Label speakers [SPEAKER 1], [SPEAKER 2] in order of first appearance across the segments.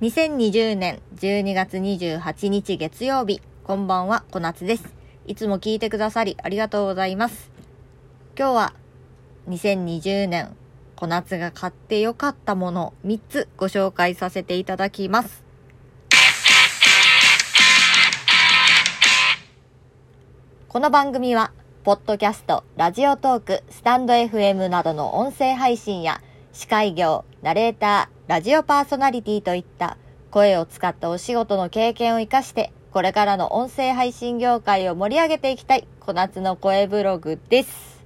[SPEAKER 1] 2020年12月28日月曜日、こんばんは、小夏です。いつも聞いてくださりありがとうございます。今日は2020年小夏が買ってよかったもの3つご紹介させていただきます。この番組は、ポッドキャスト、ラジオトーク、スタンド FM などの音声配信や、司会業、ナレーター、ラジオパーソナリティといった声を使ったお仕事の経験を活かして、これからの音声配信業界を盛り上げていきたい、小夏の声ブログです。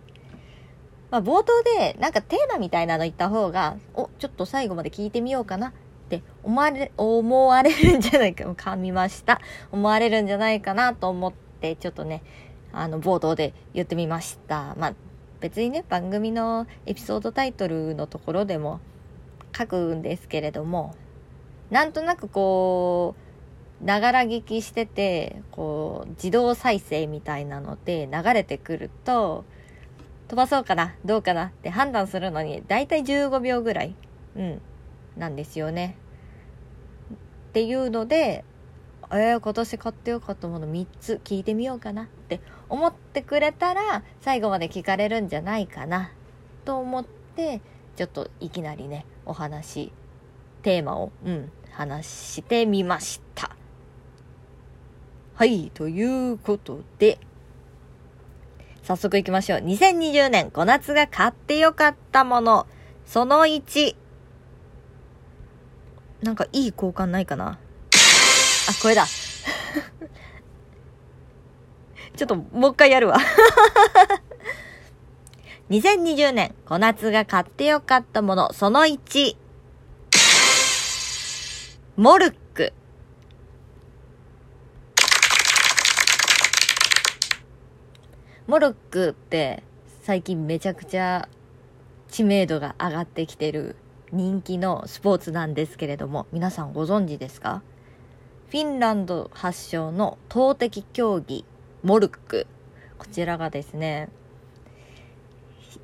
[SPEAKER 1] まあ、冒頭でなんかテーマみたいなの言った方が、お、ちょっと最後まで聞いてみようかなって思われ、思われるんじゃないか、噛みました。思われるんじゃないかなと思って、ちょっとね、あの、冒頭で言ってみました。まあ、別にね、番組のエピソードタイトルのところでも書くんですけれども、なんとなくこう、ながら聞きしてて、こう、自動再生みたいなので流れてくると、飛ばそうかな、どうかなって判断するのに、だいたい15秒ぐらい、うん、なんですよね。っていうので、えー、今年買ってよかったもの3つ聞いてみようかなって思ってくれたら最後まで聞かれるんじゃないかなと思ってちょっといきなりねお話テーマをうん話してみました。はいということで早速いきましょう。2020年5夏が買ってよかったもの。その1なんかいい交換ないかな？あ、これだ。ちょっともう一回やるわ。2020年小夏が買ってよかったものその1。モルック。モルックって最近めちゃくちゃ知名度が上がってきてる人気のスポーツなんですけれども皆さんご存知ですか？フィンランド発祥の投擲競技モルックこちらがですね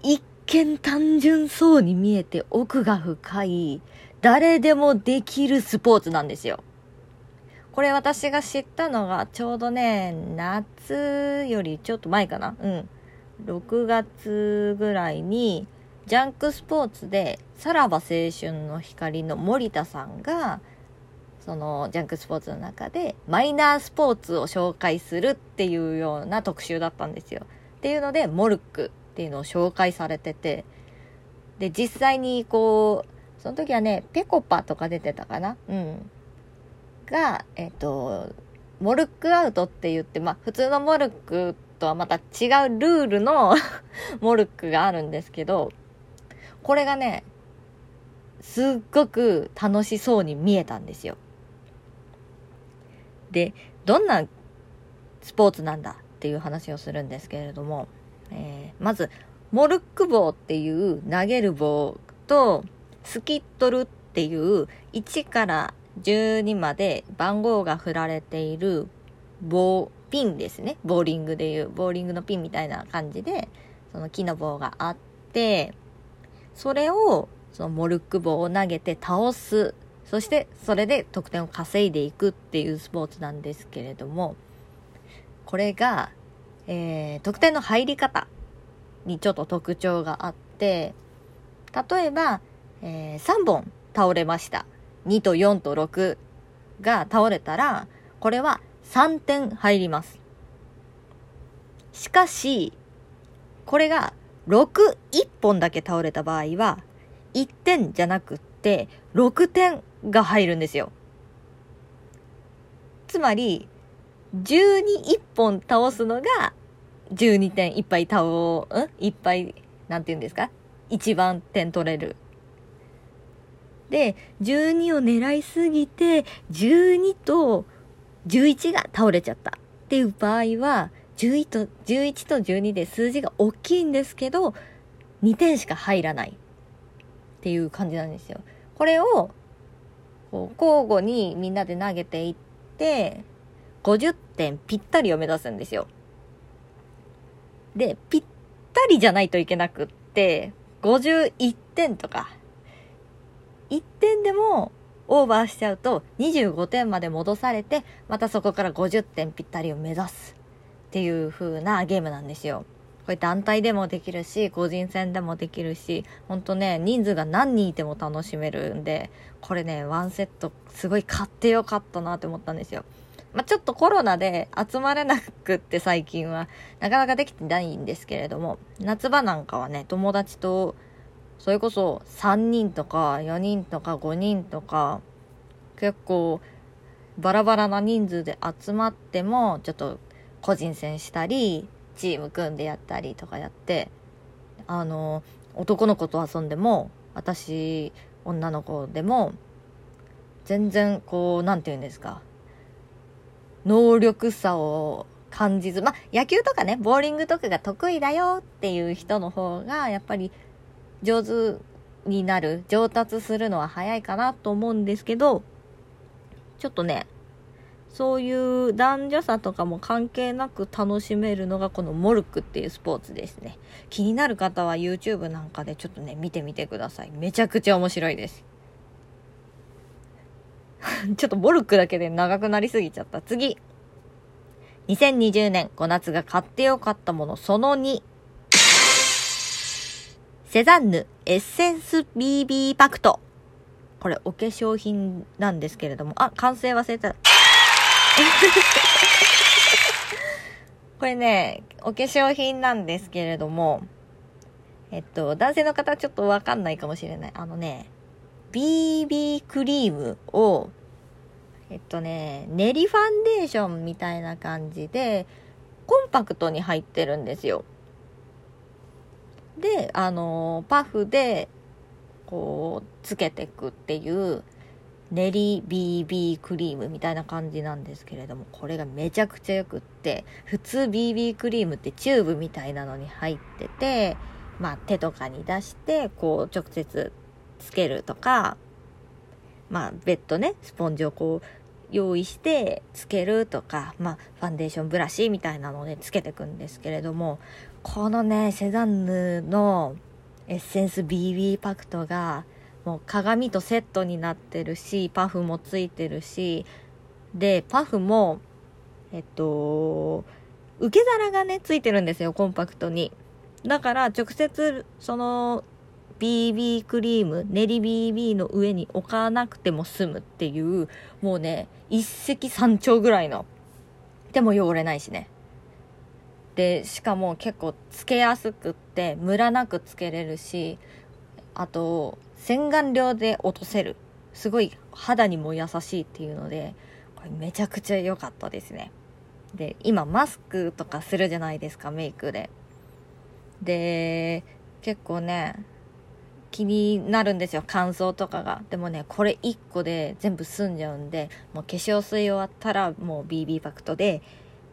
[SPEAKER 1] 一見単純そうに見えて奥が深い誰でもできるスポーツなんですよ。これ私が知ったのがちょうどね夏よりちょっと前かな。うん。6月ぐらいにジャンクスポーツでさらば青春の光の森田さんがそのジャンクスポーツの中でマイナースポーツを紹介するっていうような特集だったんですよ。っていうのでモルック。っていうのを紹介されててで実際にこうその時はねペコパとか出てたかな？うんがえっ、とモルックアウトって言ってまあ普通のモルックとはまた違うルールの モルックがあるんですけどこれがねすっごく楽しそうに見えたんですよ。でどんなスポーツなんだっていう話をするんですけれども、えーまずモルック棒っていう投げる棒とスキットルっていう1から12まで番号が振られている棒ピンですね。ボーリングでいうボーリングのピンみたいな感じでその木の棒があってそれをそのモルック棒を投げて倒す。そしてそれで得点を稼いでいくっていうスポーツなんですけれどもこれが、えー得点の入り方にちょっと特徴があって例えば、え3本倒れました2と4と6が倒れたらこれは3点入りますしかしこれが61本だけ倒れた場合は1点じゃなくって6点が入るんですよ。つまり、12、1本倒すのが12点いっぱい倒、うん？いっぱい、なんて言うんですか？一番点取れる。で、12を狙いすぎて、12と11が倒れちゃったっていう場合は、11と、11と12で数字が大きいんですけど、2点しか入らないっていう感じなんですよ。これを、こう交互にみんなで投げていって、50点ぴったりを目指すんですよ。で、ぴったりじゃないといけなくって、51点とか、1点でもオーバーしちゃうと25点まで戻されてまたそこから50点ぴったりを目指すっていう風なゲームなんですよ。これ団体でもできるし個人戦でもできるしほんとね人数が何人いても楽しめるんでこれねワンセットすごい買ってよかったなって思ったんですよ。まあ、ちょっとコロナで集まれなくって最近はなかなかできてないんですけれども夏場なんかはね友達とそれこそ3人とか4人とか5人とか結構バラバラな人数で集まってもちょっと個人戦したりチーム組んでやったりとかやってあの男の子と遊んでも私女の子でも全然こう何て言うんですか能力差を感じずまあ野球とかねボーリングとかが得意だよっていう人の方がやっぱり上手になる上達するのは早いかなと思うんですけどちょっとねそういう男女差とかも関係なく楽しめるのがこのモルクっていうスポーツですね。気になる方は YouTube なんかでちょっとね見てみてください。めちゃくちゃ面白いです。ちょっとモルクだけで長くなりすぎちゃった。次。2020年5夏が買ってよかったもの。その2セザンヌエッセンス BB パクト。これお化粧品なんですけれども。あ完成忘れた。これね、お化粧品なんですけれども、えっと、男性の方ちょっとわかんないかもしれない。あのね、BB クリームを、えっとね、練りファンデーションみたいな感じで、コンパクトに入ってるんですよ。で、あの、パフで、こう、つけてくっていう練り BB クリームみたいな感じなんですけれどもこれがめちゃくちゃよくって普通 BB クリームってチューブみたいなのに入っててまあ手とかに出してこう直接つけるとかまあ別途ねスポンジをこう用意してつけるとかまあファンデーションブラシみたいなのでつけていくんですけれどもこのねセザンヌのエッセンス BB パクトがもう鏡とセットになってるしパフもついてるしでパフもえっと受け皿がねついてるんですよコンパクトに。だから直接その BB クリーム練り BB の上に置かなくても済むっていうもうね一石三鳥ぐらいのでも汚れないしね。でしかも結構つけやすくってムラなくつけれるしあと洗顔料で落とせる。すごい肌にも優しいっていうのでこれめちゃくちゃ良かったですね。で今マスクとかするじゃないですかメイクで。で結構ね気になるんですよ乾燥とかがでもねこれ1個で全部済んじゃうんでもう化粧水終わったらもう BB パクトで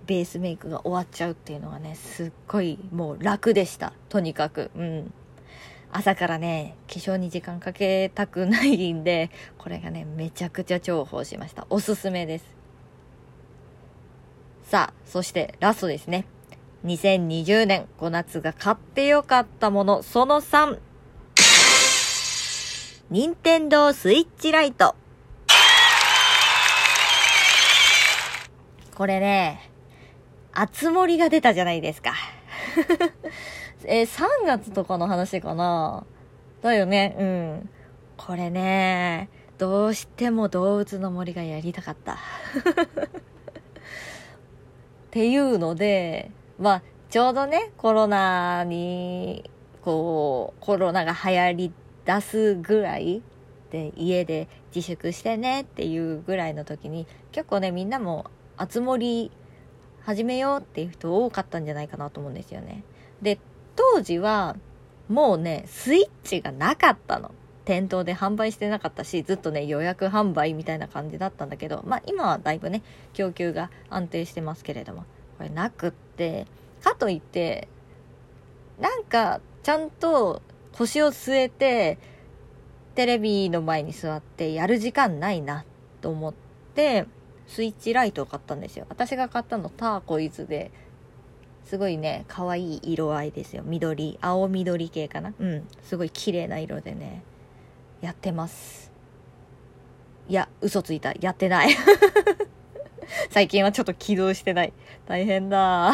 [SPEAKER 1] ベースメイクが終わっちゃうっていうのがねすっごいもう楽でしたとにかくうん朝からね、化粧に時間かけたくないんで、これがね、めちゃくちゃ重宝しました。おすすめです。さあ、そしてラストですね。2020年5夏が買ってよかったもの、その3。任天堂スイッチライト。これね、あつ森が出たじゃないですか。えー、3月とかの話かな？だよね。うん。これね、どうしても動物の森がやりたかった。っていうので、まあ、ちょうどね、コロナに、こう、コロナが流行り出すぐらいで、家で自粛してねっていうぐらいの時に、結構ね、みんなも、あつ森始めようっていう人多かったんじゃないかなと思うんですよね。で、当時はもうね、スイッチがなかったの。店頭で販売してなかったし、ずっとね、予約販売みたいな感じだったんだけど、まあ今はだいぶね、供給が安定してますけれども、これなくって、かといって、なんか、ちゃんと腰を据えて、テレビの前に座ってやる時間ないなと思って、スイッチライトを買ったんですよ。私が買ったのターコイズで、すごいね、可愛い色合いですよ。緑、青緑系かな？うん。すごい綺麗な色でね、やってます。いや、嘘ついた。やってない。最近はちょっと起動してない。大変だ。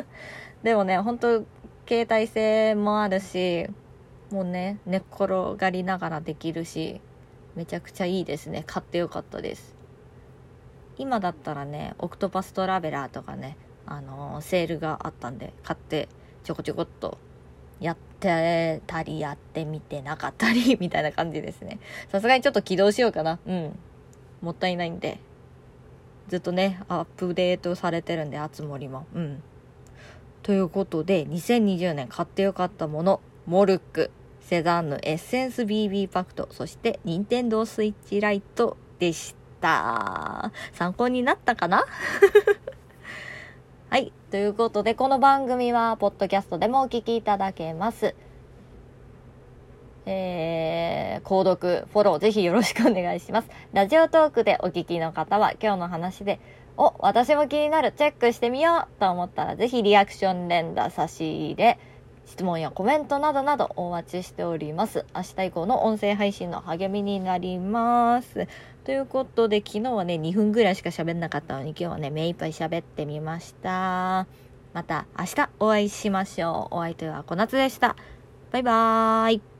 [SPEAKER 1] でもね、本当携帯性もあるし、もうね、寝っ転がりながらできるし、めちゃくちゃいいですね。買ってよかったです。今だったらね、オクトパストラベラーとかね、あのー、セールがあったんで、買ってちょこちょこっとやってたりやってみてなかったり みたいな感じですね。さすがにちょっと起動しようかな。うん。もったいないんで。ずっとね、アップデートされてるんで、あつ森も。うん。ということで、2020年買ってよかったもの、モルック、セザンヌエッセンス BB パクト、そして任天堂スイッチライトでした。参考になったかな？はい。ということで、この番組は、ポッドキャストでもお聞きいただけます。えー、購読、フォローぜひよろしくお願いします。ラジオトークでお聞きの方は今日の話で、お、私も気になる、チェックしてみようと思ったらぜひリアクション連打差し入れ、質問やコメントなどなどお待ちしております。明日以降の音声配信の励みになります。ということで、昨日はね、2分ぐらいしか喋んなかったのに、今日はね、目いっぱい喋ってみました。また明日お会いしましょう。お相手は小夏でした。バイバーイ。